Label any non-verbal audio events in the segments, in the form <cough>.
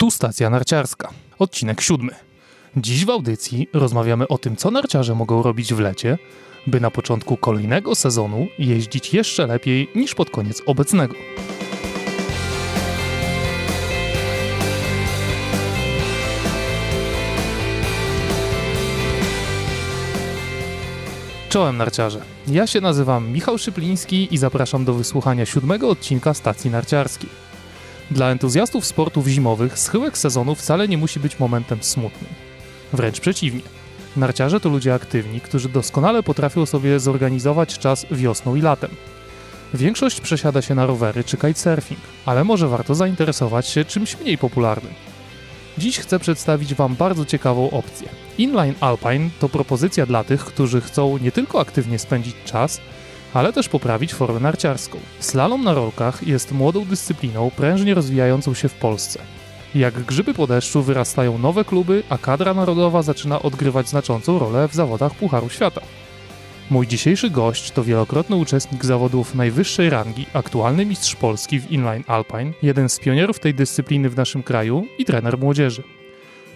Tu stacja narciarska, odcinek siódmy. Dziś w audycji rozmawiamy o tym, co narciarze mogą robić w lecie, by na początku kolejnego sezonu jeździć jeszcze lepiej niż pod koniec obecnego. Czołem narciarze. Ja się nazywam Michał Szypliński i zapraszam do wysłuchania siódmego odcinka stacji narciarskiej. Dla entuzjastów sportów zimowych schyłek sezonu wcale nie musi być momentem smutnym. Wręcz przeciwnie. Narciarze to ludzie aktywni, którzy doskonale potrafią sobie zorganizować czas wiosną i latem. Większość przesiada się na rowery czy kitesurfing, ale może warto zainteresować się czymś mniej popularnym. Dziś chcę przedstawić Wam bardzo ciekawą opcję. Inline Alpine to propozycja dla tych, którzy chcą nie tylko aktywnie spędzić czas, ale też poprawić formę narciarską. Slalom na rolkach jest młodą dyscypliną prężnie rozwijającą się w Polsce. Jak grzyby po deszczu wyrastają nowe kluby, a kadra narodowa zaczyna odgrywać znaczącą rolę w zawodach Pucharu Świata. Mój dzisiejszy gość to wielokrotny uczestnik zawodów najwyższej rangi, aktualny mistrz Polski w inline alpine, jeden z pionierów tej dyscypliny w naszym kraju i trener młodzieży.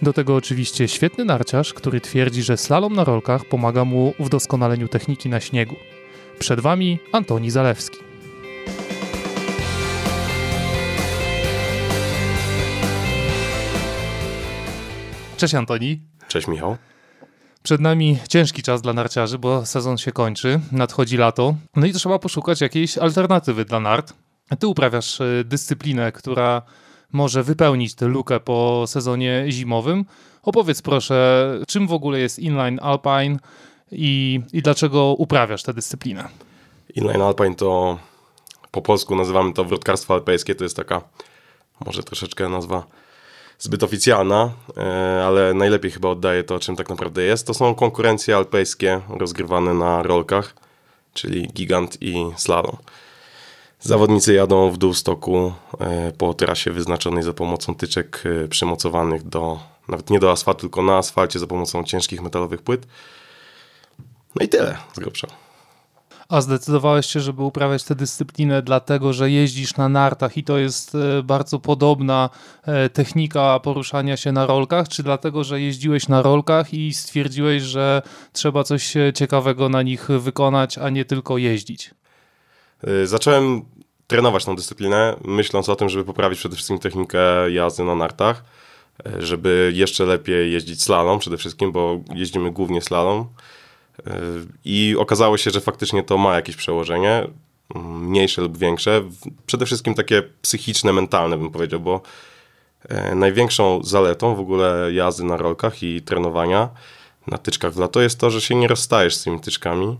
Do tego oczywiście świetny narciarz, który twierdzi, że slalom na rolkach pomaga mu w doskonaleniu techniki na śniegu. Przed Wami Antoni Zalewski. Cześć Antoni. Cześć Michał. Przed nami ciężki czas dla narciarzy, bo sezon się kończy, nadchodzi lato, no i trzeba poszukać jakiejś alternatywy dla nart. Ty uprawiasz e, dyscyplinę, która może wypełnić tę lukę po sezonie zimowym. Opowiedz proszę, czym w ogóle jest inline alpine i, i dlaczego uprawiasz tę dyscyplinę? Inline alpine to po polsku nazywamy to wrotkarstwo alpejskie, to jest taka może troszeczkę nazwa zbyt oficjalna, e, ale najlepiej chyba oddaje to, czym tak naprawdę jest. To są konkurencje alpejskie rozgrywane na rolkach, czyli gigant i slalom. Zawodnicy jadą w dół stoku e, po trasie wyznaczonej za pomocą tyczek e, przymocowanych do, nawet nie do asfaltu, tylko na asfalcie za pomocą ciężkich metalowych płyt. No i tyle z grubsza. A zdecydowałeś się, żeby uprawiać tę dyscyplinę, dlatego że jeździsz na nartach i to jest e, bardzo podobna e, technika poruszania się na rolkach, czy dlatego, że jeździłeś na rolkach i stwierdziłeś, że trzeba coś ciekawego na nich wykonać, a nie tylko jeździć? E, zacząłem trenować tą dyscyplinę, myśląc o tym, żeby poprawić przede wszystkim technikę jazdy na nartach, żeby jeszcze lepiej jeździć slalom przede wszystkim, bo jeździmy głównie slalom i okazało się, że faktycznie to ma jakieś przełożenie, mniejsze lub większe, przede wszystkim takie psychiczne, mentalne bym powiedział, bo e, największą zaletą w ogóle jazdy na rolkach i trenowania na tyczkach w lato jest to, że się nie rozstajesz z tymi tyczkami.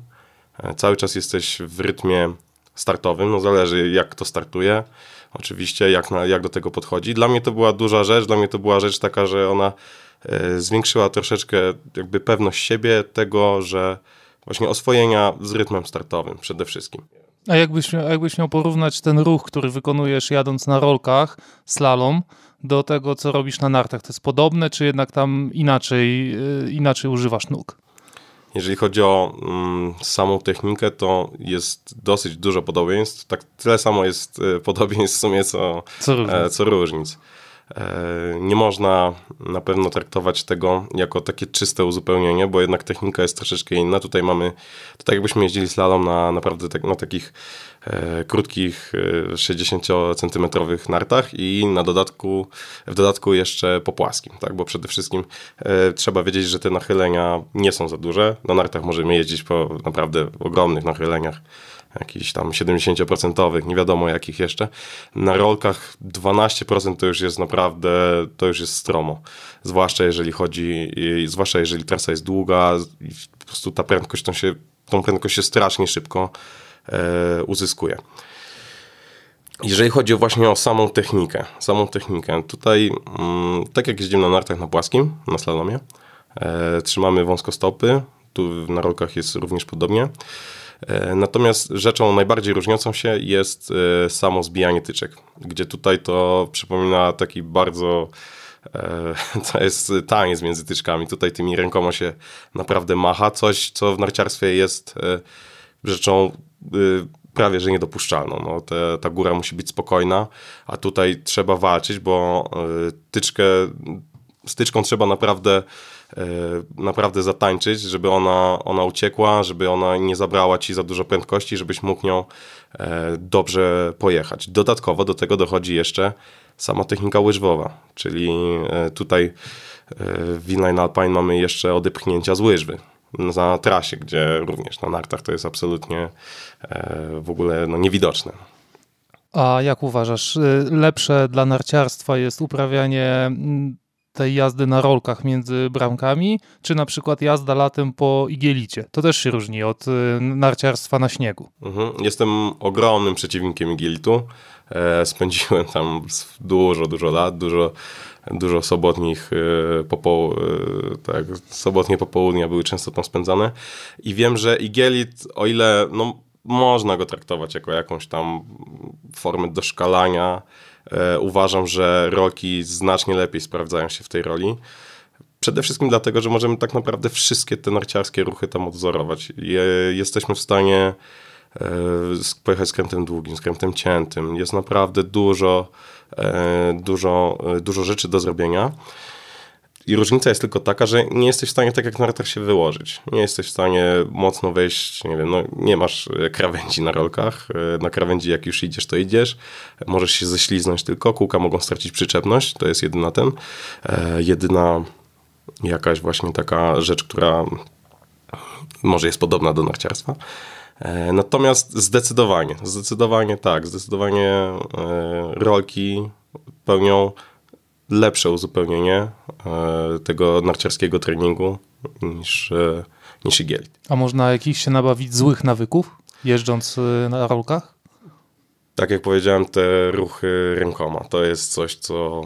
E, cały czas jesteś w rytmie startowym, no zależy jak to startuje, oczywiście jak, na, jak do tego podchodzi. Dla mnie to była duża rzecz, dla mnie to była rzecz taka, że ona zwiększyła troszeczkę jakby pewność siebie tego, że właśnie oswojenia z rytmem startowym przede wszystkim. A jakbyś, jakbyś miał porównać ten ruch, który wykonujesz jadąc na rolkach, slalom, do tego, co robisz na nartach, to jest podobne, czy jednak tam inaczej, e, inaczej używasz nóg? Jeżeli chodzi o mm, samą technikę, to jest dosyć dużo podobieństw. Tak tyle samo jest e, podobieństw w sumie, co, co różnic. Co różnic. E, nie można na pewno traktować tego jako takie czyste uzupełnienie, bo jednak technika jest troszeczkę inna. Tutaj mamy, to tak jakbyśmy jeździli slalom na naprawdę tak, na takich e, krótkich e, 60 cm nartach i na dodatku, w dodatku jeszcze po płaskim, tak? bo przede wszystkim e, trzeba wiedzieć, że te nachylenia nie są za duże. Na nartach możemy jeździć po naprawdę ogromnych nachyleniach jakichś tam 70%, nie wiadomo jakich jeszcze. Na rolkach 12% to już jest naprawdę, to już jest stromo. Zwłaszcza jeżeli chodzi, zwłaszcza jeżeli trasa jest długa po prostu ta prędkość, tą, się, tą prędkość się strasznie szybko e, uzyskuje. Jeżeli chodzi właśnie o samą technikę, samą technikę, tutaj mm, tak jak jeździmy na nartach na płaskim, na slalomie, e, trzymamy wąskostopy, tu na rolkach jest również podobnie. E, natomiast rzeczą najbardziej różniącą się jest e, samo zbijanie tyczek, gdzie tutaj to przypomina taki bardzo e, <laughs> to jest taniec między tyczkami. Tutaj tymi rękoma się naprawdę macha. Coś, co w narciarstwie jest rzeczą prawie że niedopuszczalną. No, te, ta góra musi być spokojna, a tutaj trzeba walczyć, bo tyczkę, styczką trzeba naprawdę naprawdę zatańczyć, żeby ona, ona uciekła, żeby ona nie zabrała ci za dużo prędkości, żebyś mógł nią dobrze pojechać. Dodatkowo do tego dochodzi jeszcze sama technika łyżwowa, czyli tutaj w Inline Alpine mamy jeszcze odepchnięcia z łyżwy na trasie, gdzie również na nartach to jest absolutnie e, w ogóle no, niewidoczne. A jak uważasz, y, lepsze dla narciarstwa jest uprawianie tej jazdy na rolkach między bramkami, czy na przykład jazda latem po igielicie? To też się różni od y, narciarstwa na śniegu. Mhm. Jestem ogromnym przeciwnikiem igielitu. E, spędziłem tam dużo, dużo lat, dużo dużo sobotnich e, e, tak, sobotnie popołudnia były często tam spędzane i wiem, że igielit, o ile no, można go traktować jako jakąś tam formę doszkalania, uważam, że roki znacznie lepiej sprawdzają się w tej roli. Przede wszystkim dlatego, że możemy tak naprawdę wszystkie te narciarskie ruchy tam odwzorować. Je, jesteśmy w stanie e, pojechać skrętem długim, skrętem ciętym. Jest naprawdę dużo E, dużo, e, dużo rzeczy do zrobienia. I różnica jest tylko taka, że nie jesteś w stanie tak jak na nartach się wyłożyć. Nie jesteś w stanie mocno wejść, nie wiem, no nie masz e, krawędzi na rolkach. Na krawędzi jak już idziesz, to idziesz. Możesz się ześliznąć tylko, kółka mogą stracić przyczepność. To jest jedyna ten, jedyna jakaś właśnie taka rzecz, która może jest podobna do narciarstwa. E, natomiast zdecydowanie, zdecydowanie tak, zdecydowanie e, rolki pełnią lepsze uzupełnienie e, tego narciarskiego treningu niż, niż igielit. A można jakiś się nabawić złych nawyków jeżdżąc na rolkach? Tak jak powiedziałem, te ruchy rękoma to jest coś, co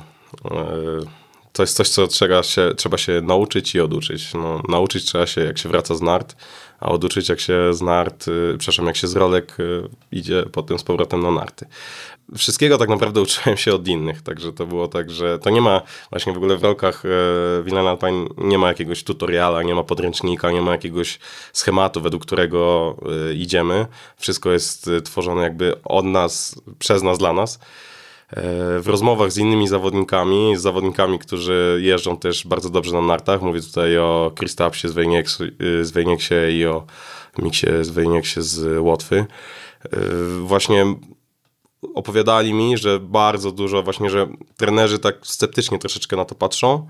to jest coś, co trzeba się, trzeba się nauczyć i oduczyć. No, nauczyć trzeba się, jak się wraca z nart, a oduczyć, jak się z nart, y, przepraszam, jak się z rolek y, idzie potem z powrotem na narty. Wszystkiego tak naprawdę <laughs> uczyłem się od innych, także to było tak, że to nie ma właśnie w ogóle w rolkach Wilan y, Alpine nie ma jakiegoś tutoriala, nie ma podręcznika, nie ma jakiegoś schematu, według którego idziemy. Wszystko jest tworzone jakby od nas, przez nas, dla nas w rozmowach z innymi zawodnikami, z zawodnikami, którzy jeżdżą też bardzo dobrze na nartach, mówię tutaj o Kristapsie z Wejnieksie i o Miksie z Wejnieksie z Łotwy, właśnie opowiadali mi, że bardzo dużo właśnie, że trenerzy tak sceptycznie troszeczkę na to patrzą,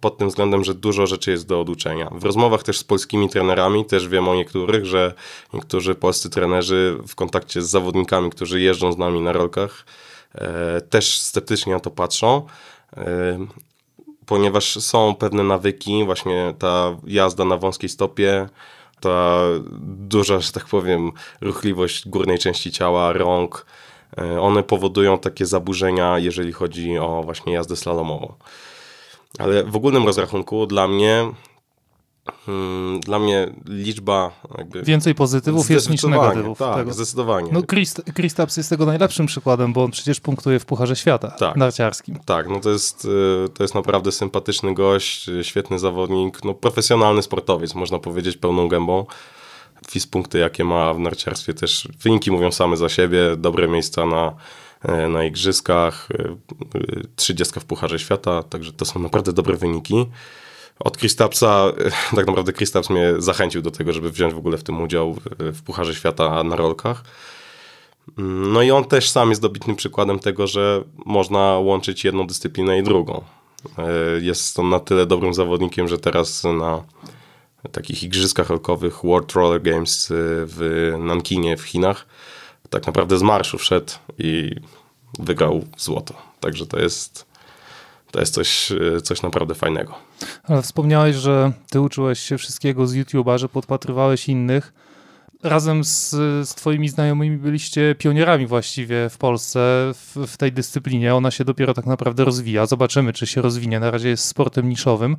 pod tym względem, że dużo rzeczy jest do oduczenia. W rozmowach też z polskimi trenerami, też wiem o niektórych, że niektórzy polscy trenerzy w kontakcie z zawodnikami, którzy jeżdżą z nami na rolkach, też sceptycznie na to patrzą, e, ponieważ są pewne nawyki, właśnie ta jazda na wąskiej stopie, ta duża, że tak powiem, ruchliwość górnej części ciała, rąk, e, one powodują takie zaburzenia, jeżeli chodzi o właśnie jazdę slalomową. Ale w ogólnym rozrachunku dla mnie dla mnie liczba jakby... Więcej pozytywów jest niż negatywów. Tak, tego. zdecydowanie. No Kristaps jest tego najlepszym przykładem, bo on przecież punktuje w Pucharze Świata tak, narciarskim. Tak, no to jest, y, to jest naprawdę sympatyczny gość, y, świetny zawodnik, no profesjonalny sportowiec, można powiedzieć, pełną gębą. Fis punkty, jakie ma w narciarstwie też, wyniki mówią same za siebie, dobre miejsca na, y, na igrzyskach, 30 w Pucharze Świata, także to są naprawdę dobre wyniki od Kristapsa, <laughs> tak naprawdę Kristaps mnie zachęcił do tego, żeby wziąć w ogóle w tym udział w Pucharze Świata na rolkach. No i on też sam jest dobitnym przykładem tego, że można łączyć jedną dyscyplinę i drugą. E, jest on na tyle dobrym zawodnikiem, że teraz na takich igrzyskach rolkowych World Roller Games w Nankinie w Chinach tak naprawdę z marszu wszedł i wygrał złoto. Także to jest to jest coś, e, coś naprawdę fajnego. Ale wspomniałeś, że ty uczyłeś się wszystkiego z YouTube'a, że podpatrywałeś innych. Razem z, z twoimi znajomymi byliście pionierami właściwie w Polsce w, w tej dyscyplinie. Ona się dopiero tak naprawdę rozwija. Zobaczymy, czy się rozwinie. Na razie jest sportem niszowym.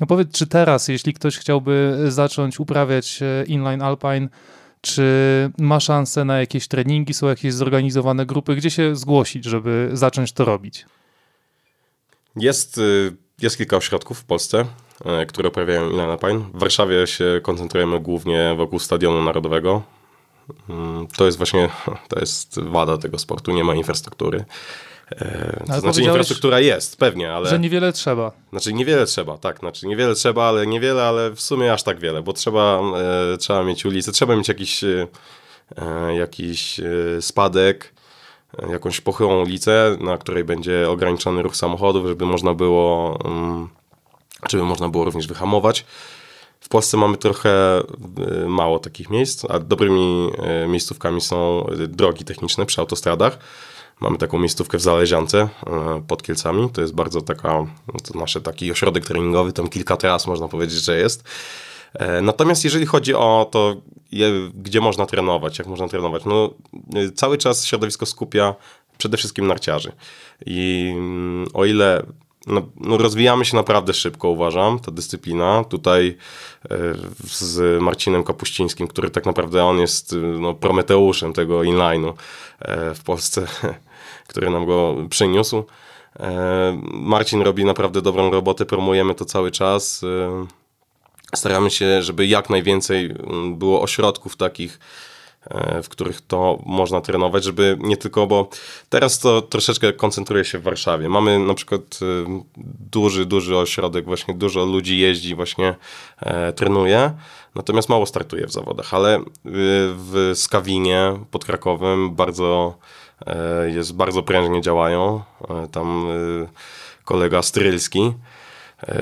No powiedz, czy teraz, jeśli ktoś chciałby zacząć uprawiać e, inline alpine, czy ma szansę na jakieś treningi, są jakieś zorganizowane grupy, gdzie się zgłosić, żeby zacząć to robić? Jest, y, jest kilka ośrodków w Polsce, y, które uprawiają inline alpine. W Warszawie się koncentrujemy głównie wokół Stadionu Narodowego. Mm, to jest właśnie, <laughs> to jest wada tego sportu, nie ma infrastruktury. E, to znaczy infrastruktura jest, pewnie, ale... Że niewiele trzeba. Znaczy niewiele trzeba, tak, znaczy niewiele trzeba, ale niewiele, ale w sumie aż tak wiele, bo trzeba, e, trzeba mieć ulicę, trzeba mieć jakiś, e, jakiś spadek, jakąś pochyłą ulicę, na której będzie ograniczony ruch samochodów, żeby można było, um, żeby można było również wyhamować. W Polsce mamy trochę e, mało takich miejsc, a dobrymi miejscówkami są drogi techniczne przy autostradach. Mamy taką miejscówkę w Zaleziance pod Kielcami. To jest bardzo taka, to nasz taki ośrodek treningowy, tam kilka tras można powiedzieć, że jest. E, natomiast jeżeli chodzi o to, gdzie można trenować, jak można trenować, no e, cały czas środowisko skupia przede wszystkim narciarzy. I mm, o ile no, no, rozwijamy się naprawdę szybko, uważam, ta dyscyplina. Tutaj z Marcinem Kapuścińskim, który tak naprawdę on jest no, prometeuszem tego inline'u w Polsce <laughs> który nam go przyniósł. E, Marcin robi naprawdę dobrą robotę, promujemy to cały czas. E, staramy się, żeby jak najwięcej mm, było ośrodków takich, e, w których to można trenować, żeby nie tylko, bo teraz to troszeczkę koncentruje się w Warszawie. Mamy na przykład duży, duży ośrodek, właśnie dużo ludzi jeździ, właśnie trenuje, natomiast mało startuje w zawodach, ale w Skawinie pod Krakowem bardzo E, jest bardzo prężnie działają. E, tam e, kolega Strylski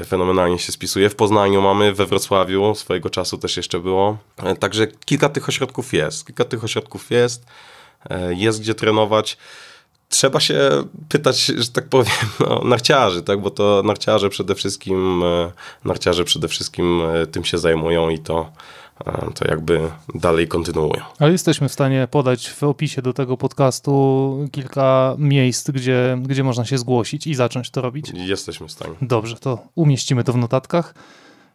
fenomenalnie się spisuje. W Poznaniu mamy, we Wrocławiu swojego czasu też jeszcze było. Także kilka tych ośrodków jest. Kilka tych ośrodków jest. Jest gdzie trenować. Trzeba się pytać, że tak powiem, <laughs> no, narciarzy, tak? bo to narciarze przede wszystkim, narciarze przede wszystkim tym się zajmują i to to jakby dalej kontynuują. Ale jesteśmy w stanie podać w opisie do tego podcastu kilka miejsc, gdzie, gdzie można się zgłosić i zacząć to robić? Jesteśmy w stanie. Dobrze, to umieścimy to w notatkach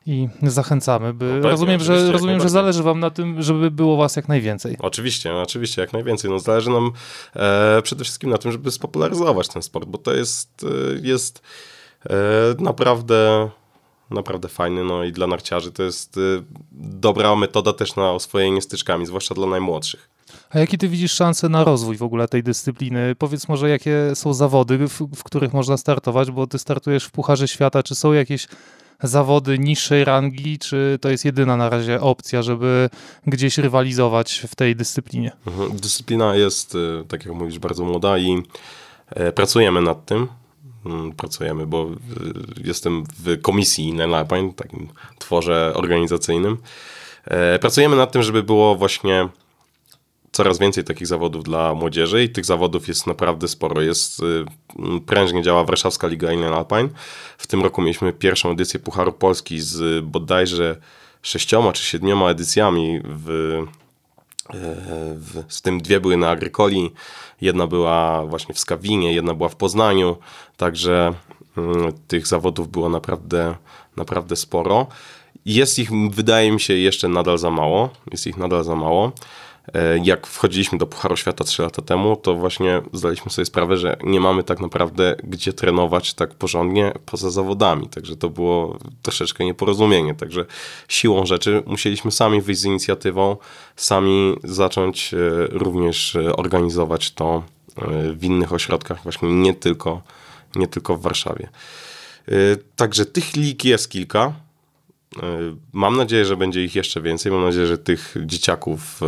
i zachęcamy, by. No pewnie, rozumiem, że, rozumiem że zależy Wam na tym, żeby było Was jak najwięcej. Oczywiście, oczywiście, jak najwięcej. No, zależy nam e, przede wszystkim na tym, żeby spopularyzować ten sport, bo to jest, e, jest e, naprawdę naprawdę fajny, no i dla narciarzy to jest y, dobra metoda też na oswojenie styczkami, zwłaszcza dla najmłodszych. A jakie ty widzisz szanse na rozwój w ogóle tej dyscypliny? Powiedz może, jakie są zawody, w, w których można startować, bo ty startujesz w Pucharze Świata, czy są jakieś zawody niższej rangi, czy to jest jedyna na razie opcja, żeby gdzieś rywalizować w tej dyscyplinie? Mhm. Dyscyplina jest, y, tak jak mówisz, bardzo młoda i e, pracujemy nad tym. Mm, pracujemy, bo y, jestem w komisji Nenlapań, takim tworze organizacyjnym. E, pracujemy nad tym, żeby było właśnie coraz więcej takich zawodów dla młodzieży i tych zawodów jest naprawdę sporo. Jest y, prężnie działa Warszawska Liga Inline Alpine. W tym roku mieliśmy pierwszą edycję Pucharu Polski z bodajże sześcioma czy siedmioma edycjami w w, z tym dwie były na Agrykoli, jedna była właśnie w Skawinie, jedna była w Poznaniu, także mm, tych zawodów było naprawdę, naprawdę sporo. Jest ich, wydaje mi się, jeszcze nadal za mało. Jest ich nadal za mało. E, jak wchodziliśmy do Pucharu Świata 3 lata temu, to właśnie zdaliśmy sobie sprawę, że nie mamy tak naprawdę gdzie trenować tak porządnie poza zawodami. Także to było troszeczkę nieporozumienie. Także siłą rzeczy musieliśmy sami wyjść z inicjatywą, sami zacząć e, również e, organizować to w innych ośrodkach, właśnie nie tylko, nie tylko w Warszawie. Także tych lig jest kilka. E, mam nadzieję, że będzie ich jeszcze więcej. Mam nadzieję, że tych dzieciaków, e,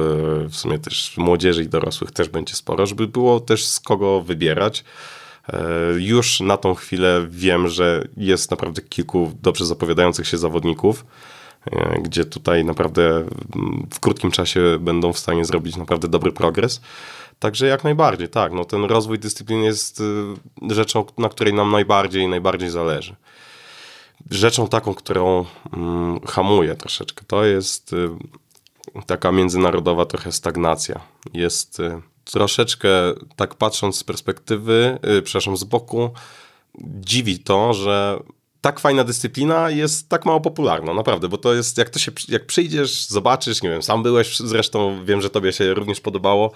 w sumie też młodzieży i dorosłych też będzie sporo, żeby było też z kogo wybierać. E, już na tą chwilę wiem, że jest naprawdę kilku dobrze zapowiadających się zawodników, gdzie tutaj naprawdę w krótkim czasie będą w stanie zrobić naprawdę dobry progres. Także jak najbardziej, tak. No, ten rozwój dyscypliny jest rzeczą, na której nam najbardziej najbardziej zależy rzeczą taką, którą mm, hamuje troszeczkę, to jest y, taka międzynarodowa trochę stagnacja. Jest y, troszeczkę, tak patrząc z perspektywy, y, przepraszam, z boku, dziwi to, że tak fajna dyscyplina jest tak mało popularna, naprawdę, bo to jest, jak to się, jak przyjdziesz, zobaczysz, nie wiem, sam byłeś zresztą, wiem, że tobie się również podobało,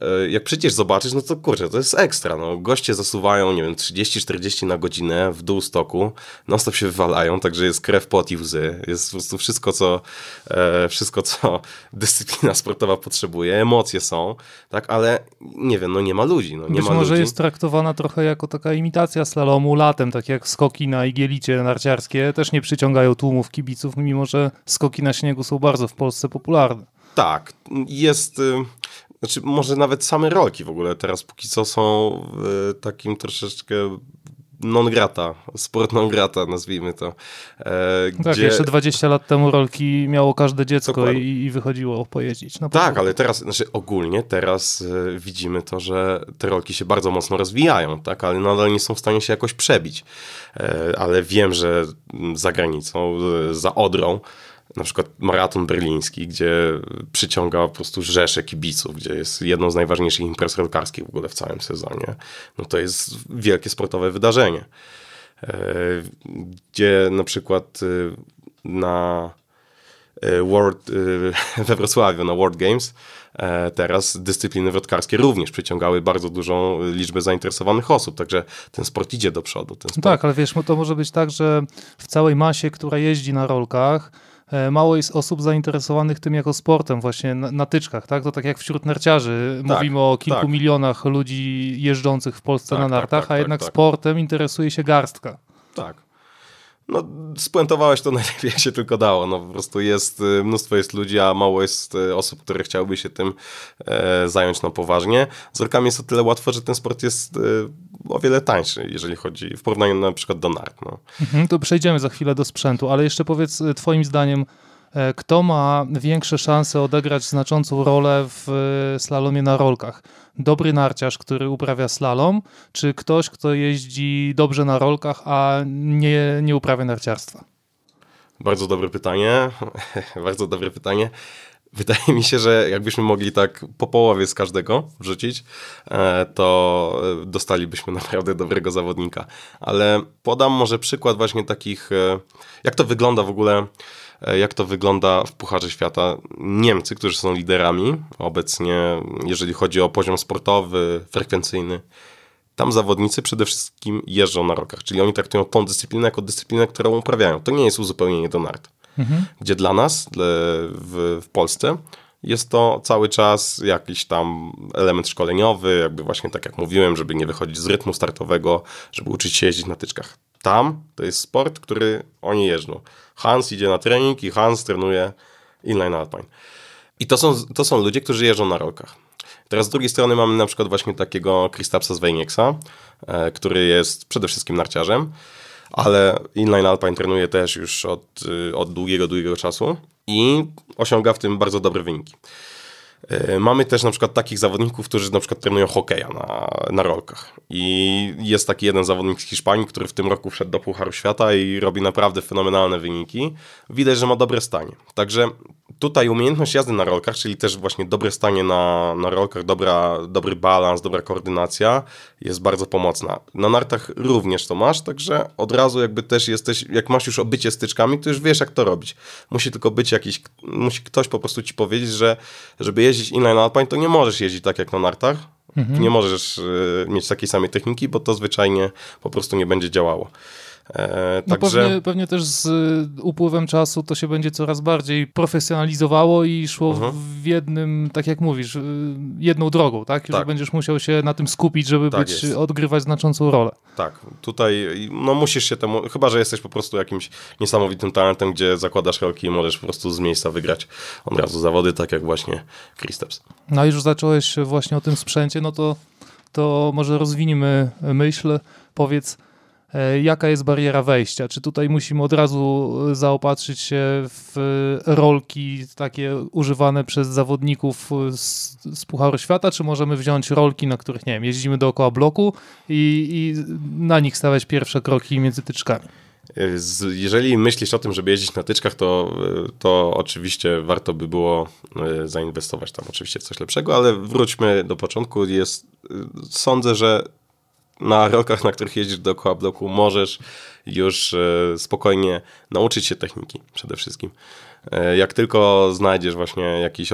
e, jak przyjdziesz, zobaczysz, no to kurczę, to jest ekstra, no, goście zasuwają, nie wiem, 30-40 na godzinę w dół stoku, non stop się wywalają, także jest krew, pot i łzy, jest po prostu wszystko, co, e, wszystko, co <laughs> dyscyplina sportowa potrzebuje, emocje są, tak, ale nie wiem, no nie ma ludzi, no, nie Być ma może ludzi. jest traktowana trochę jako taka imitacja slalomu latem, tak jak skoki na igielicie narciarskie też nie przyciągają tłumów kibiców, mimo że skoki na śniegu są bardzo w Polsce popularne. Tak, jest... Y, znaczy, może nawet same rolki w ogóle teraz póki co są w takim troszeczkę non grata, sport non grata, nazwijmy to. E, tak, jeszcze 20 lat temu rolki miało każde dziecko i, i, wychodziło pojeździć. No, tak, ale teraz, znaczy ogólnie teraz e, widzimy to, że te rolki się bardzo mocno rozwijają, tak, ale nadal nie są w stanie się jakoś przebić. E, ale wiem, że za granicą, e, za Odrą, na przykład maraton berliński, gdzie przyciąga po prostu rzesze kibiców, gdzie jest jedną z najważniejszych imprez rolkarskich w ogóle w całym sezonie, no to jest wielkie sportowe wydarzenie. E, gdzie na przykład e, na e, World, <laughs> we Wrocławiu na World Games teraz dyscypliny wrotkarskie również przyciągały bardzo dużą liczbę zainteresowanych osób, także ten sport idzie do przodu. Tak, ale wiesz, to może być tak, że w całej masie, która jeździ na rolkach, mało jest osób zainteresowanych tym jako sportem, właśnie na, na tyczkach, tak? To tak jak wśród narciarzy. Tak, Mówimy o kilku tak. milionach ludzi jeżdżących w Polsce tak, na tak, nartach, tak, a jednak sportem interesuje się garstka. Tak no, spuentowałeś to <laughs> najlepiej, jak się tylko dało. No, po prostu jest, y, mnóstwo jest ludzi, a mało jest y, osób, które chciałyby się tym e, zająć na poważnie. Z rokami jest o tyle łatwo, że ten sport jest e, o wiele tańszy, jeżeli chodzi w porównaniu na przykład do nart. No. Mhm, to przejdziemy za chwilę do sprzętu, ale jeszcze powiedz twoim zdaniem, kto ma większe szanse odegrać znaczącą rolę w e, slalomie na rolkach? Dobry narciarz, który uprawia slalom, czy ktoś, kto jeździ dobrze na rolkach, a nie, nie uprawia narciarstwa? Bardzo dobre pytanie. <laughs> Bardzo dobre pytanie. Wydaje mi się, że jakbyśmy mogli tak po połowie z każdego wrzucić, e, to dostalibyśmy <laughs> naprawdę dobrego zawodnika. Ale podam może przykład właśnie takich, jak to wygląda w ogóle E, jak to wygląda w Pucharze Świata. Niemcy, którzy są liderami obecnie, jeżeli chodzi o poziom sportowy, frekwencyjny, tam zawodnicy przede wszystkim jeżdżą na rokach, czyli oni traktują tą dyscyplinę jako dyscyplinę, którą uprawiają. To nie jest uzupełnienie do nart. Mhm. Gdzie dla nas w, w Polsce jest to cały czas jakiś tam element szkoleniowy, jakby właśnie tak jak mówiłem, żeby nie wychodzić z rytmu startowego, żeby uczyć się jeździć na tyczkach. Tam to jest sport, który oni jeżdżą. Hans idzie na trening i Hans trenuje inline alpine. I to są, to są ludzie, którzy jeżdżą na rolkach. Teraz z drugiej strony mamy na przykład właśnie takiego Kristapsa Zwejnieksa, e, który jest przede wszystkim narciarzem, ale inline alpine trenuje też już od, y, od długiego, długiego czasu i osiąga w tym bardzo dobre wyniki. E, mamy też na przykład takich zawodników, którzy na przykład trenują hokeja na, na rolkach. I jest taki jeden zawodnik z Hiszpanii, który w tym roku wszedł do Pucharu Świata i robi naprawdę fenomenalne wyniki. Widać, że ma dobre stanie. Także tutaj umiejętność jazdy na rolkach, czyli też właśnie dobre stanie na, na rolkach, dobra, dobry balans, dobra koordynacja jest bardzo pomocna. Na nartach również to masz, także od razu jakby też jesteś, jak masz już obycie styczkami, to już wiesz jak to robić. Musi tylko być jakiś, musi ktoś po prostu ci powiedzieć, że żeby jeździć inline alpine, to nie możesz jeździć tak jak na nartach, mhm. nie możesz y, mieć takiej samej techniki, bo to zwyczajnie po prostu nie będzie działało. E, no także... pewnie, pewnie też z y, upływem czasu to się będzie coraz bardziej profesjonalizowało i szło uh-huh. w jednym, tak jak mówisz, y, jedną drogą, tak? Że tak. będziesz musiał się na tym skupić, żeby tak być, odgrywać znaczącą rolę. Tak, tutaj no musisz się temu, chyba że jesteś po prostu jakimś niesamowitym talentem, gdzie zakładasz rolki i możesz po prostu z miejsca wygrać od razu zawody, tak jak właśnie Kristaps. No już zacząłeś właśnie o tym sprzęcie, no to, to może rozwinimy myśl, powiedz jaka jest bariera wejścia? Czy tutaj musimy od razu e, zaopatrzyć się w rolki takie używane przez zawodników z, z Pucharu Świata, czy możemy wziąć rolki, na których, nie wiem, jeździmy dookoła bloku i, i na nich stawiać pierwsze kroki między tyczkami? E, jeżeli myślisz o tym, żeby jeździć na tyczkach, to, to oczywiście warto by było zainwestować tam oczywiście w coś lepszego, ale wróćmy do początku. Jest, sądzę, że na rolkach, na których jeździsz dookoła bloku, możesz już e, spokojnie nauczyć się techniki przede wszystkim. E, jak tylko znajdziesz właśnie jakąś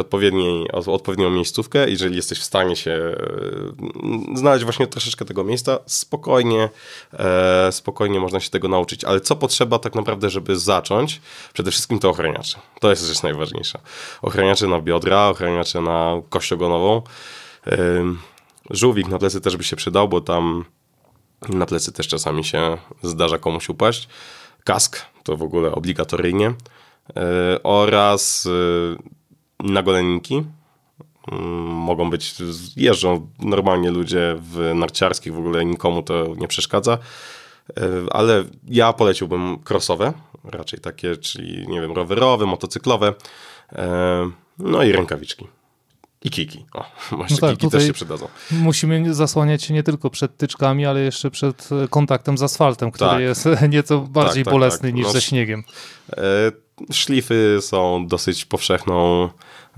odpowiednią miejscówkę, jeżeli jesteś w stanie się e, znaleźć właśnie troszeczkę tego miejsca, spokojnie, spokojnie można się tego nauczyć. Ale co potrzeba tak naprawdę, żeby zacząć? Przede wszystkim to ochraniacze. To jest rzecz najważniejsza. Ochraniacze na biodra, ochraniacze na kość ogonową. Żółwik na plecy też by się przydał, bo tam na plecy też czasami się zdarza komuś upaść. Kask to w ogóle obligatoryjnie. E, oraz e, nagoleniki. Mm, mogą być, jeżdżą normalnie ludzie w narciarskich, w ogóle nikomu to nie przeszkadza. E, ale ja poleciłbym crossowe, raczej takie, czyli nie wiem, rowerowe, motocyklowe. No i rękawiczki. I kiki. O, <laughs> może no tak, kiki też się przydadzą. Musimy zasłaniać się nie tylko przed tyczkami, ale jeszcze przed e, kontaktem z asfaltem, który tak. jest <laughs> nieco bardziej tak, tak, bolesny tak. niż no, ze śniegiem. E, szlify są dosyć powszechną,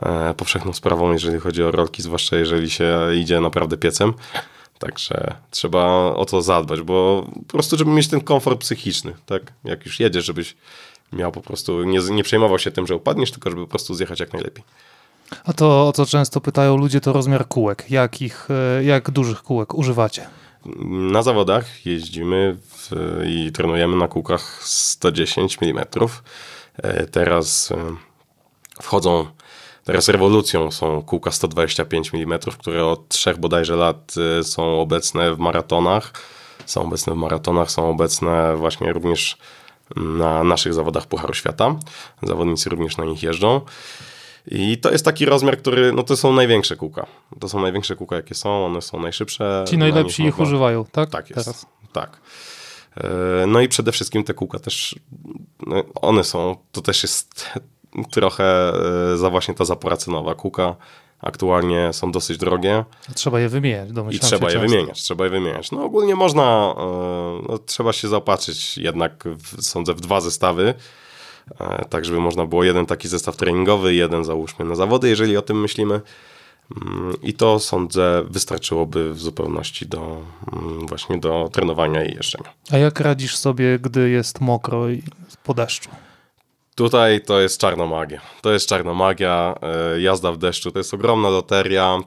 e, powszechną sprawą, jeżeli chodzi o rolki, zwłaszcza jeżeli się idzie naprawdę piecem. Także trzeba o to zadbać, bo po prostu, żeby mieć ten komfort psychiczny, tak? Jak już jedziesz, żebyś miał po prostu, nie, nie przejmował się tym, że upadniesz, tylko żeby po prostu zjechać jak najlepiej. A to, o co często pytają ludzie, to rozmiar kółek. Jak, e, jak dużych kółek używacie? Na zawodach jeździmy w, i trenujemy na kółkach 110 mm. E, teraz e, wchodzą, teraz rewolucją są kółka 125 mm, które od trzech bodajże lat są obecne w maratonach. Są obecne w maratonach, są obecne właśnie również na naszych zawodach Pucharu Świata. Zawodnicy również na nich jeżdżą. I to jest taki rozmiar, który, no to są największe kółka. To są największe kółka, jakie są, one są najszybsze. Ci najlepsi ich używają, tak? Tak jest, Teraz. tak. E, no i przede wszystkim te kółka też, no, one są, to też jest <laughs> trochę e, za właśnie ta zapora cenowa. Kółka aktualnie są dosyć drogie. Trzeba je wymieniać. I trzeba je często. wymieniać, trzeba je wymieniać. No ogólnie można, e, no, trzeba się zaopatrzyć jednak, w, sądzę, w dwa zestawy tak żeby można było jeden taki zestaw treningowy, jeden załóżmy na zawody, jeżeli o tym myślimy. Mm, I to sądzę wystarczyłoby w zupełności do mm, właśnie do trenowania i jeżdżenia. A jak radzisz sobie, gdy jest mokro i po deszczu? Tutaj to jest czarna magia. To jest czarna magia. E, jazda w deszczu to jest ogromna loteria.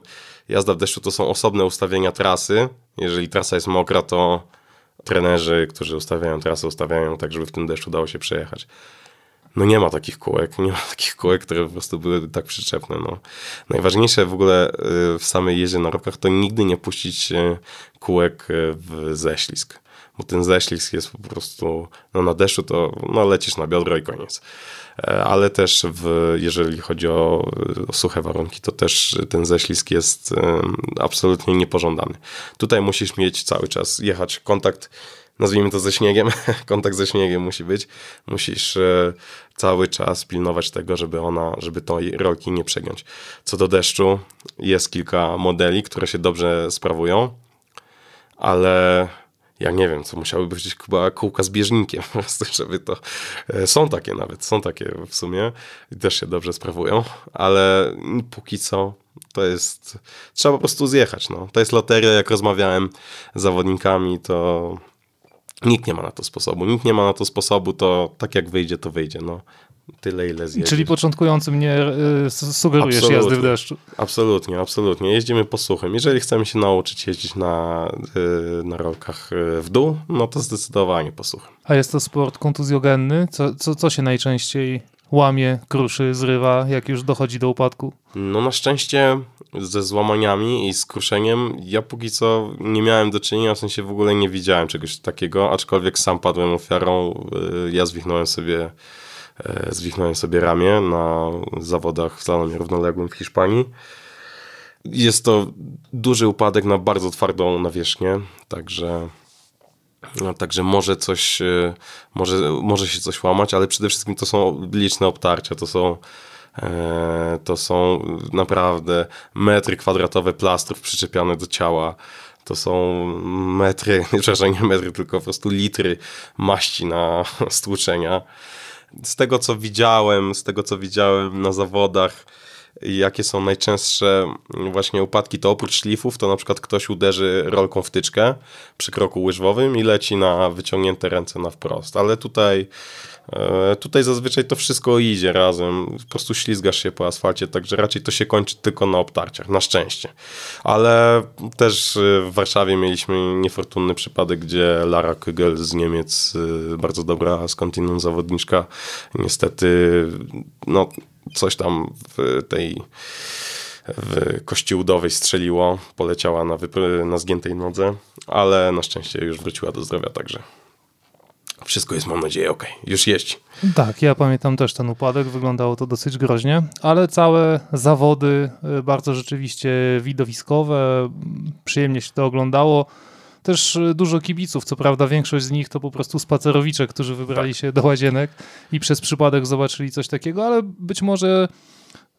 Jazda w deszczu to są osobne ustawienia trasy. Jeżeli trasa jest mokra, to trenerzy, którzy ustawiają trasę, ustawiają tak, żeby w tym deszczu dało się przejechać no nie ma takich kółek, nie ma takich kółek, które po prostu były tak przyczepne. No. Najważniejsze w ogóle y, w samej jeździe na rokach to nigdy nie puścić y, kółek y, w ześlizg. Bo ten ześlizg jest po prostu, no na deszczu to no lecisz na biodro i koniec. E, ale też w, jeżeli chodzi o, o suche warunki, to też ten ześlizg jest absolutnie niepożądany. Tutaj musisz mieć cały czas jechać kontakt nazwijmy to ze śniegiem, <laughs> kontakt ze śniegiem musi być. Musisz e, cały czas pilnować tego, żeby ona, żeby tej rolki nie przegiąć. Co do deszczu, jest kilka modeli, które się dobrze sprawują, ale ja nie wiem, co musiały być chyba kółka z bieżnikiem, <laughs> żeby to... E, są takie nawet, są takie w sumie i też się dobrze sprawują, ale póki co to jest... Trzeba po prostu zjechać, no. To jest loteria, jak rozmawiałem z zawodnikami, to Nikt nie ma na to sposobu. Nikt nie ma na to sposobu, to tak jak wyjdzie, to wyjdzie. No, tyle, ile zjedzie. Czyli początkującym nie y, sugerujesz absolutnie, jazdy w deszczu. Absolutnie, absolutnie. Jeździmy po suchym. Jeżeli chcemy się nauczyć jeździć na, y, na rolkach y, w dół, no to zdecydowanie po suchym. A jest to sport kontuzjogenny? Co, co, co się najczęściej łamie, kruszy, zrywa, jak już dochodzi do upadku? No na szczęście ze złamaniami i z kruszeniem ja póki co nie miałem do czynienia, w sensie w ogóle nie widziałem czegoś takiego, aczkolwiek sam padłem ofiarą, y, ja zwichnąłem sobie y, zwichnąłem sobie ramię na zawodach w slalomie równoległym w Hiszpanii. Jest to duży upadek na bardzo twardą nawierzchnię, także no, także może coś, y, może, może się coś łamać, ale przede wszystkim to są liczne obtarcia, to są e, to są naprawdę metry kwadratowe plastrów przyczepiane do ciała. To są metry, <laughs> przepraszam, nie metry, tylko po prostu litry maści na <laughs> stłuczenia. Z tego co widziałem, z tego co widziałem na zawodach, jakie są najczęstsze właśnie upadki, to oprócz szlifów, to na przykład ktoś uderzy rolką w tyczkę przy kroku łyżwowym i leci na wyciągnięte ręce na wprost. Ale tutaj E, tutaj zazwyczaj to wszystko idzie razem, po prostu ślizgasz się po asfalcie, także raczej to się kończy tylko na obtarciach, na szczęście. Ale też w Warszawie mieliśmy niefortunny przypadek, gdzie Lara Kugel z Niemiec, e, bardzo dobra skądinąd zawodniczka, niestety no, coś tam w tej w kości udowej strzeliło, poleciała na, na zgiętej nodze, ale na szczęście już wróciła do zdrowia także wszystko jest, mam nadzieję, ok, już jeść. Tak, ja pamiętam też ten upadek, wyglądało to dosyć groźnie, ale całe zawody y, bardzo rzeczywiście widowiskowe, przyjemnie się to oglądało. Też y, dużo kibiców, co prawda większość z nich to po prostu spacerowicze, którzy wybrali tak. się do łazienek i przez przypadek zobaczyli coś takiego, ale być może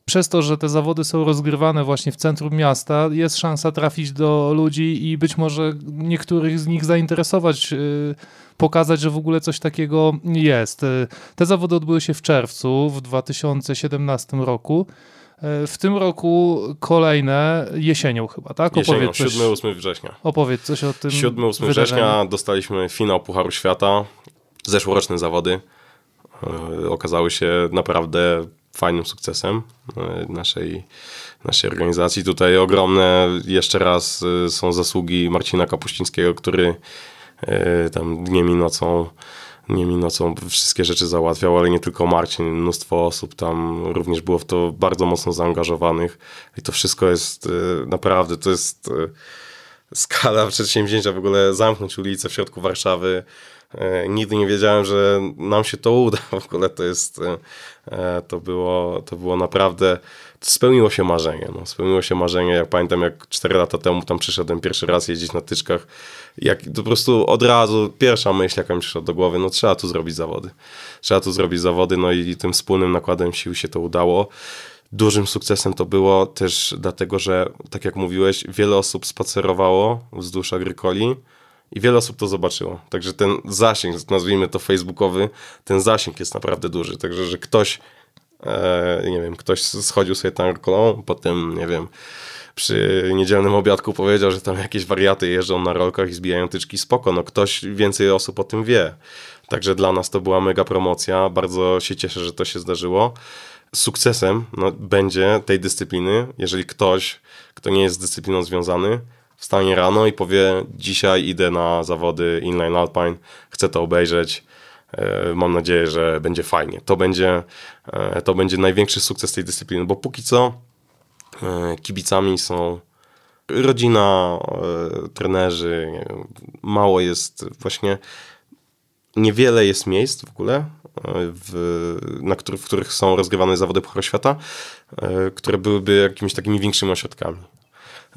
przez to, że te zawody są rozgrywane właśnie w centrum miasta, jest szansa trafić do ludzi i być może niektórych z nich zainteresować, yy, pokazać, że w ogóle coś takiego jest. Yy, te zawody odbyły się w czerwcu w 2017 roku. Yy, w tym roku kolejne jesienią chyba, tak? Jesienią, 7-8 września. Opowiedz coś o tym 7-8 września dostaliśmy finał Pucharu Świata, zeszłoroczne zawody. Yy, okazały się naprawdę fajnym sukcesem e, naszej, naszej organizacji. Tutaj ogromne jeszcze raz e, są zasługi Marcina Kapuścińskiego, który e, tam dniem i nocą dniem i nocą wszystkie rzeczy załatwiał, ale nie tylko Marcin, mnóstwo osób tam również było w to bardzo mocno zaangażowanych i to wszystko jest naprawdę, to jest skala <laughs> przedsięwzięcia w ogóle zamknąć ulicę w środku Warszawy, E, nigdy nie wiedziałem, że nam się to uda. <laughs> W ogóle to jest, e, to było, to było naprawdę, spełniło się marzenie. No. Spełniło się marzenie. Jak pamiętam, jak 4 lata temu tam przyszedłem pierwszy raz jeździć na tyczkach, jak po prostu od razu pierwsza myśl, jaka mi przyszła do głowy, no trzeba tu zrobić zawody. Trzeba tu zrobić zawody, no i tym wspólnym nakładem sił się to udało. Dużym sukcesem to było też dlatego, że tak jak mówiłeś, wiele osób spacerowało wzdłuż Agrykoli, i wiele osób to zobaczyło. Także ten zasięg, nazwijmy to facebookowy, ten zasięg jest naprawdę duży. Także, że ktoś, nie wiem, ktoś schodził sobie tam kolą, potem, nie wiem, przy niedzielnym obiadku powiedział, że tam jakieś wariaty jeżdżą na rolkach i zbijają tyczki, spoko, no ktoś, więcej osób o tym wie. Także dla nas to była mega promocja, bardzo się cieszę, że to się zdarzyło. Sukcesem no, będzie tej dyscypliny, jeżeli ktoś, kto nie jest z dyscypliną związany, wstanie rano i powie: Dzisiaj idę na zawody inline alpine, chcę to obejrzeć. E, mam nadzieję, że będzie fajnie. To będzie, e, to będzie największy sukces tej dyscypliny, bo póki co e, kibicami są rodzina, trenerzy. Mało jest właśnie, niewiele jest miejsc w ogóle, w, na których, w których są rozgrywane zawody Pucharu Świata, które byłyby jakimiś takimi większymi ośrodkami.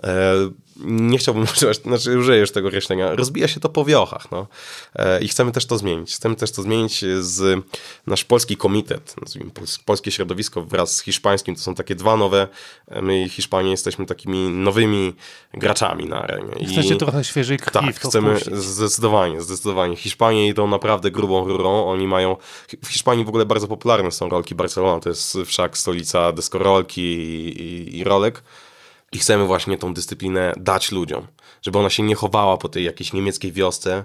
E, nie chciałbym <laughs> używać, znaczy użyję już tego określenia, rozbija się to po wiochach. No. E, I chcemy też to zmienić. Chcemy też to zmienić z nasz polski komitet, nazwijmy polskie środowisko wraz z hiszpańskim, to są takie dwa nowe, e, my i Hiszpanie jesteśmy takimi nowymi graczami na arenie. Chcecie I, trochę świeżej krwi Tak, chcemy wpuścić. zdecydowanie, zdecydowanie. Hiszpanie idą naprawdę grubą rurą, oni mają, w Hiszpanii w ogóle bardzo popularne są rolki Barcelona, to jest wszak stolica deskorolki i, i, i rolek. I chcemy właśnie tą dyscyplinę dać ludziom, żeby ona się nie chowała po tej jakiejś niemieckiej wiosce,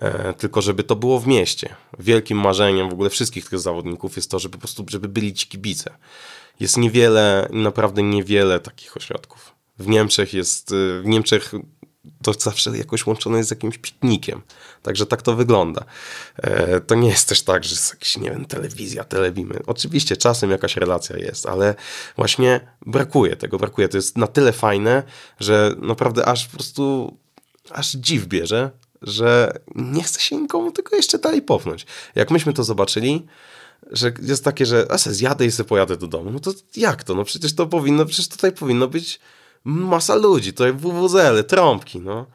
e, tylko żeby to było w mieście. Wielkim marzeniem w ogóle wszystkich tych zawodników jest to, żeby po prostu, żeby byli ci kibice. Jest niewiele, naprawdę niewiele takich ośrodków. W Niemczech jest, e, w Niemczech to zawsze jakoś łączone jest z jakimś pitnikiem. Także tak to wygląda. E, to nie jest też tak, że jest jakaś, nie wiem, telewizja, telewimy. Oczywiście czasem jakaś relacja jest, ale właśnie brakuje tego, brakuje. To jest na tyle fajne, że naprawdę aż po prostu, aż dziw bierze, że nie chce się nikomu tylko jeszcze dalej popchnąć. Jak myśmy to zobaczyli, że jest takie, że a se zjadę i sobie pojadę do domu. No to jak to? No przecież to powinno, przecież tutaj powinno być masa ludzi, tutaj WWZL, trąbki, no.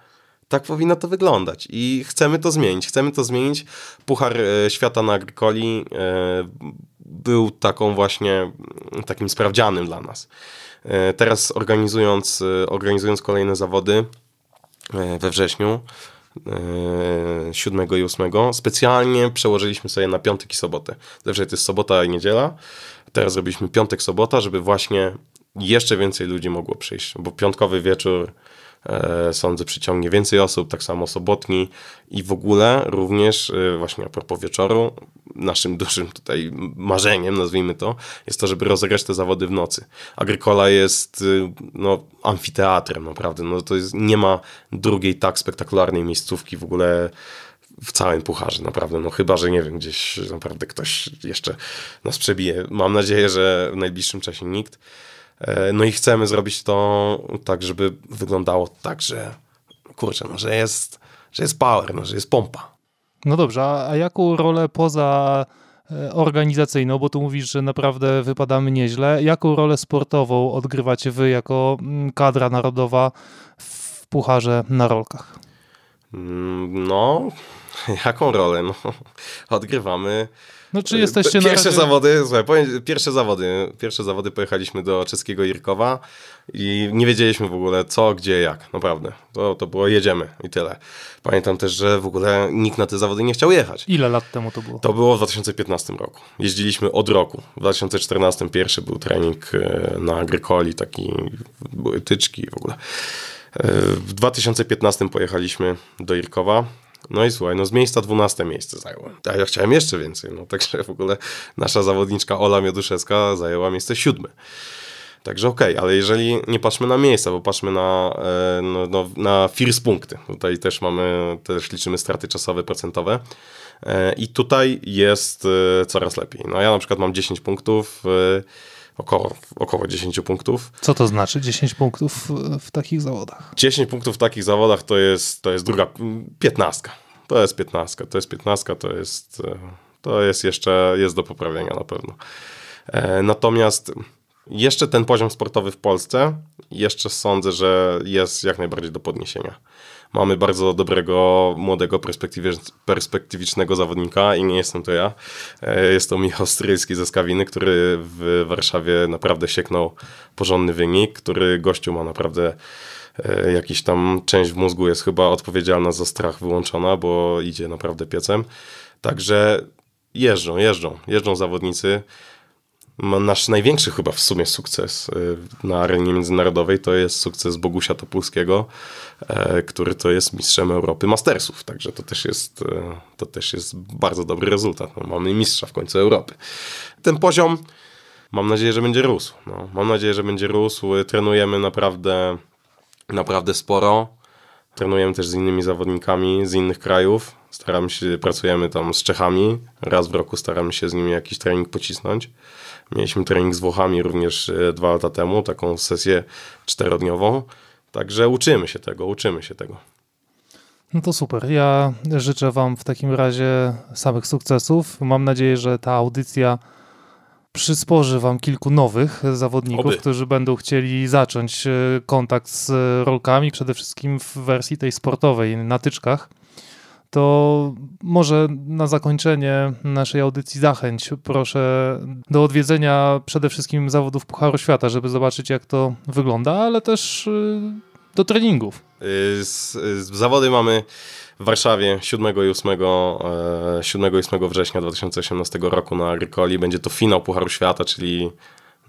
Tak powinno to wyglądać i chcemy to zmienić. Chcemy to zmienić. Puchar e, Świata na Agrykoli e, był taką właśnie, takim sprawdzianym dla nas. E, teraz organizując, organizując kolejne zawody we wrześniu, 7 i 8, specjalnie przełożyliśmy sobie na piątek i sobotę. Zawsze to jest sobota i niedziela, Teraz zrobiliśmy piątek, sobota, żeby właśnie jeszcze więcej ludzi mogło przyjść, bo piątkowy wieczór e, sądzę przyciągnie więcej osób, tak samo sobotni i w ogóle również e, właśnie a propos wieczoru, naszym <laughs> dużym tutaj marzeniem, nazwijmy to, jest to, żeby rozegrać te zawody w nocy. Agrykola jest e, no, amfiteatrem naprawdę, no to jest, nie ma drugiej tak spektakularnej miejscówki w ogóle w całym pucharze, naprawdę. No chyba, że nie wiem, gdzieś naprawdę ktoś jeszcze nas przebije. Mam nadzieję, że w najbliższym czasie nikt. E, no i chcemy zrobić to tak, żeby wyglądało tak, że kurczę, no, że jest, że jest power, no, że jest pompa. No dobrze, a jaką rolę poza e, organizacyjną, bo tu mówisz, że naprawdę wypadamy nieźle, jaką rolę sportową odgrywacie wy jako mm, kadra narodowa w pucharze na rolkach? Mm, no, <laughs> jaką rolę? No, <laughs> odgrywamy no czy jesteście Pierwsze razie... zawody, słuchaj, powiem, pierwsze zawody, pierwsze zawody pojechaliśmy do czeskiego Irkowa i nie wiedzieliśmy w ogóle co, gdzie, jak, naprawdę. To, to było jedziemy i tyle. Pamiętam też, że w ogóle nikt na te zawody nie chciał jechać. Ile lat temu to było? To było w 2015 roku. Jeździliśmy od roku. W 2014 pierwszy był trening e, na Agrykoli, taki, były tyczki w ogóle. E, w 2015 pojechaliśmy do Irkowa. No i słuchaj, no z miejsca 12 miejsce zająłem. A ja chciałem jeszcze więcej, no także w ogóle nasza zawodniczka Ola Mioduszewska zajęła miejsce siódme. Także okej, okay, ale jeżeli nie patrzmy na miejsca, bo patrzmy na, e, no, no, na first punkty. Tutaj też mamy, też liczymy straty czasowe, procentowe. E, I tutaj jest e, coraz lepiej. No ja na przykład mam 10 punktów, około, około 10 punktów. Co to znaczy 10 punktów w, takich zawodach? 10 punktów w takich zawodach to jest, to jest druga, 15. To jest 15, to jest 15, to jest, to jest jeszcze, jest do poprawienia na pewno. E, natomiast jeszcze ten poziom sportowy w Polsce, jeszcze sądzę, że jest jak najbardziej do podniesienia. Mamy bardzo dobrego, młodego, perspektywicznego zawodnika i nie jestem to ja. E, jest to Michał Strylski ze Skawiny, który w Warszawie naprawdę sieknął porządny wynik, który gościu ma naprawdę e, jakiś tam część w mózgu jest chyba odpowiedzialna za strach wyłączona, bo idzie naprawdę piecem. Także jeżdżą, jeżdżą, jeżdżą zawodnicy nasz największy chyba w sumie sukces y, na arenie międzynarodowej to jest sukces Bogusia Topulskiego, e, który to jest mistrzem Europy Mastersów, także to też jest, e, to też jest bardzo dobry rezultat. No, mamy mistrza w końcu Europy. Ten poziom mam nadzieję, że będzie rósł. No, mam nadzieję, że będzie rósł. Trenujemy naprawdę, naprawdę sporo. Trenujemy też z innymi zawodnikami z innych krajów. Staramy się, pracujemy tam z Czechami. Raz w roku staramy się z nimi jakiś trening pocisnąć. Mieliśmy trening z Włochami również e, dwa lata temu, taką sesję czterodniową. Także uczymy się tego, uczymy się tego. No to super. Ja życzę Wam w takim razie samych sukcesów. Mam nadzieję, że ta audycja przysporzy Wam kilku nowych zawodników, Oby. którzy będą chcieli zacząć e, kontakt z rolkami, przede wszystkim w wersji tej sportowej, na tyczkach to może na zakończenie naszej audycji zachęć proszę do odwiedzenia przede wszystkim zawodów Pucharu Świata, żeby zobaczyć jak to wygląda, ale też y, do treningów. Z, z zawody mamy w Warszawie 7 i 8, 7 i 8 września 2018 roku na Agrykoli. Będzie to finał Pucharu Świata, czyli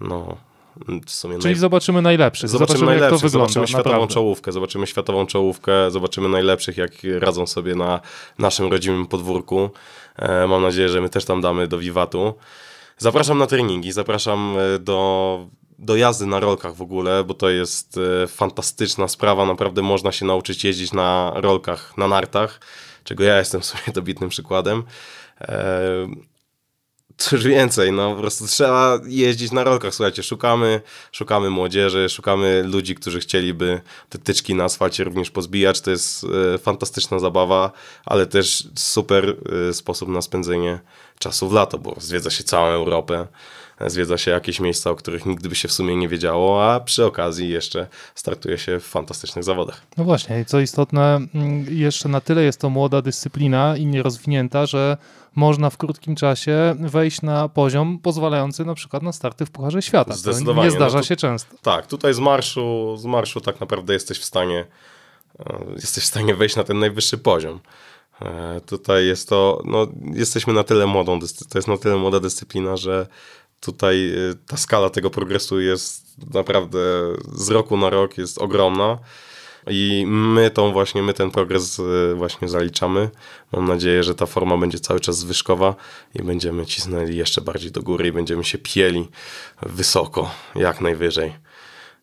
no, Czyli naj... zobaczymy najlepszych. Zobaczymy, zobaczymy najlepszych, jak to wygląda. Zobaczymy światową naprawdę. czołówkę, zobaczymy światową czołówkę, zobaczymy najlepszych, jak radzą sobie na naszym rodzimym podwórku. E, mam nadzieję, że my też tam damy do wiwatu. Zapraszam na treningi, zapraszam e, do, do jazdy na rolkach w ogóle, bo to jest e, fantastyczna sprawa. Naprawdę można się nauczyć jeździć na rolkach, na nartach, czego ja jestem <laughs> w sumie dobitnym przykładem. Cóż więcej, no po prostu trzeba jeździć na rolkach, słuchajcie, szukamy, szukamy młodzieży, szukamy ludzi, którzy chcieliby te tyczki na asfalcie również pozbijać, to jest e, fantastyczna zabawa, ale też super e, sposób na spędzenie czasu w lato, bo zwiedza się całą Europę, zwiedza się jakieś miejsca, o których nigdy by się w sumie nie wiedziało, a przy okazji jeszcze startuje się w fantastycznych zawodach. No właśnie, co istotne, mm, jeszcze na tyle jest to młoda dyscyplina i nierozwinięta, że można w krótkim czasie wejść na poziom pozwalający na przykład na starty w Pucharze Świata. Zdecydowanie. To nie zdarza no to, się często. Tak, tutaj z marszu, z marszu tak naprawdę jesteś w stanie e, jesteś w stanie wejść na ten najwyższy poziom. E, tutaj jest to, no, jesteśmy na tyle młodą, to jest na tyle młoda dyscyplina, że tutaj y, ta skala tego progresu jest naprawdę z roku na rok jest ogromna. I my tą właśnie, my ten progres y, właśnie zaliczamy. Mam nadzieję, że ta forma będzie cały czas zwyżkowa i będziemy cisnęli jeszcze bardziej do góry i będziemy się pieli wysoko, jak najwyżej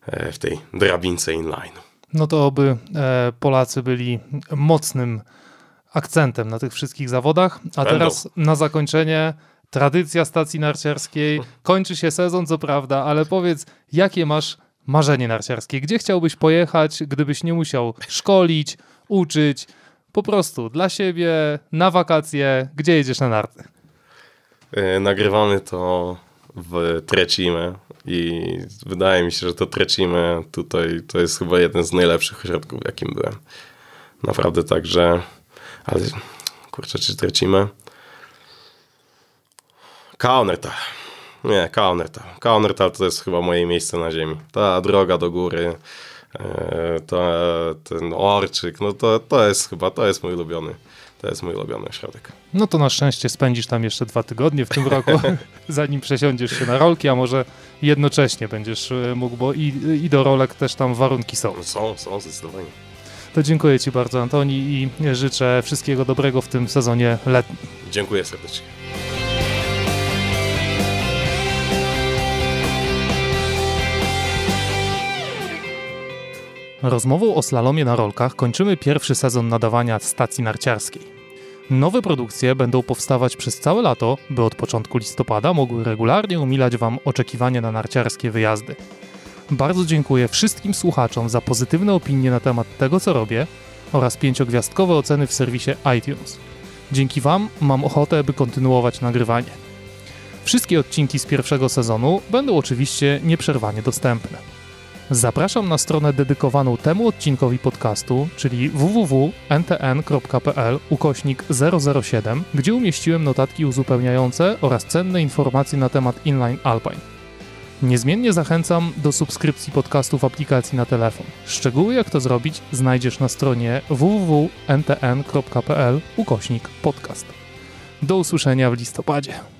e, w tej drabince inline. No to oby e, Polacy byli mocnym akcentem na tych wszystkich zawodach. A Będą. teraz na zakończenie tradycja stacji narciarskiej. Kończy się sezon, co prawda, ale powiedz, jakie masz marzenie narciarskie? Gdzie chciałbyś pojechać, gdybyś nie musiał szkolić, uczyć? Po prostu dla siebie, na wakacje, gdzie jedziesz na narty? E, nagrywamy to w Trecime i wydaje mi się, że to Trecime tutaj to jest chyba jeden z najlepszych ośrodków, w jakim byłem. Naprawdę tak, że ale kurczę, czy Trecime? Kaunertal. Nie, Kaunertal. Kaunertal to jest chyba moje miejsce na ziemi. Ta droga do góry, e, to, ten orczyk, no to, to jest chyba, to jest mój ulubiony. To jest mój ulubiony ośrodek. No to na szczęście spędzisz tam jeszcze dwa tygodnie w tym roku, <laughs> zanim przesiądziesz się na rolki, a może jednocześnie będziesz e, mógł, bo i, i do rolek też tam warunki są. Są, są, zdecydowanie. To dziękuję Ci bardzo, Antoni, i życzę wszystkiego dobrego w tym sezonie letnim. Dziękuję serdecznie. Rozmową o slalomie na rolkach kończymy pierwszy sezon nadawania stacji narciarskiej. Nowe produkcje będą powstawać przez całe lato, by od początku listopada mogły regularnie umilać Wam oczekiwanie na narciarskie wyjazdy. Bardzo dziękuję wszystkim słuchaczom za pozytywne opinie na temat tego, co robię oraz pięciogwiazdkowe oceny w serwisie iTunes. Dzięki Wam mam ochotę, by kontynuować nagrywanie. Wszystkie odcinki z pierwszego sezonu będą oczywiście nieprzerwanie dostępne. Zapraszam na stronę dedykowaną temu odcinkowi podcastu, czyli www.ntn.pl ukośnik 007, gdzie umieściłem notatki uzupełniające oraz cenne informacje na temat inline Alpine. Niezmiennie zachęcam do subskrypcji podcastu w aplikacji na telefon. Szczegóły jak to zrobić znajdziesz na stronie www.ntn.pl ukośnik podcast. Do usłyszenia w listopadzie.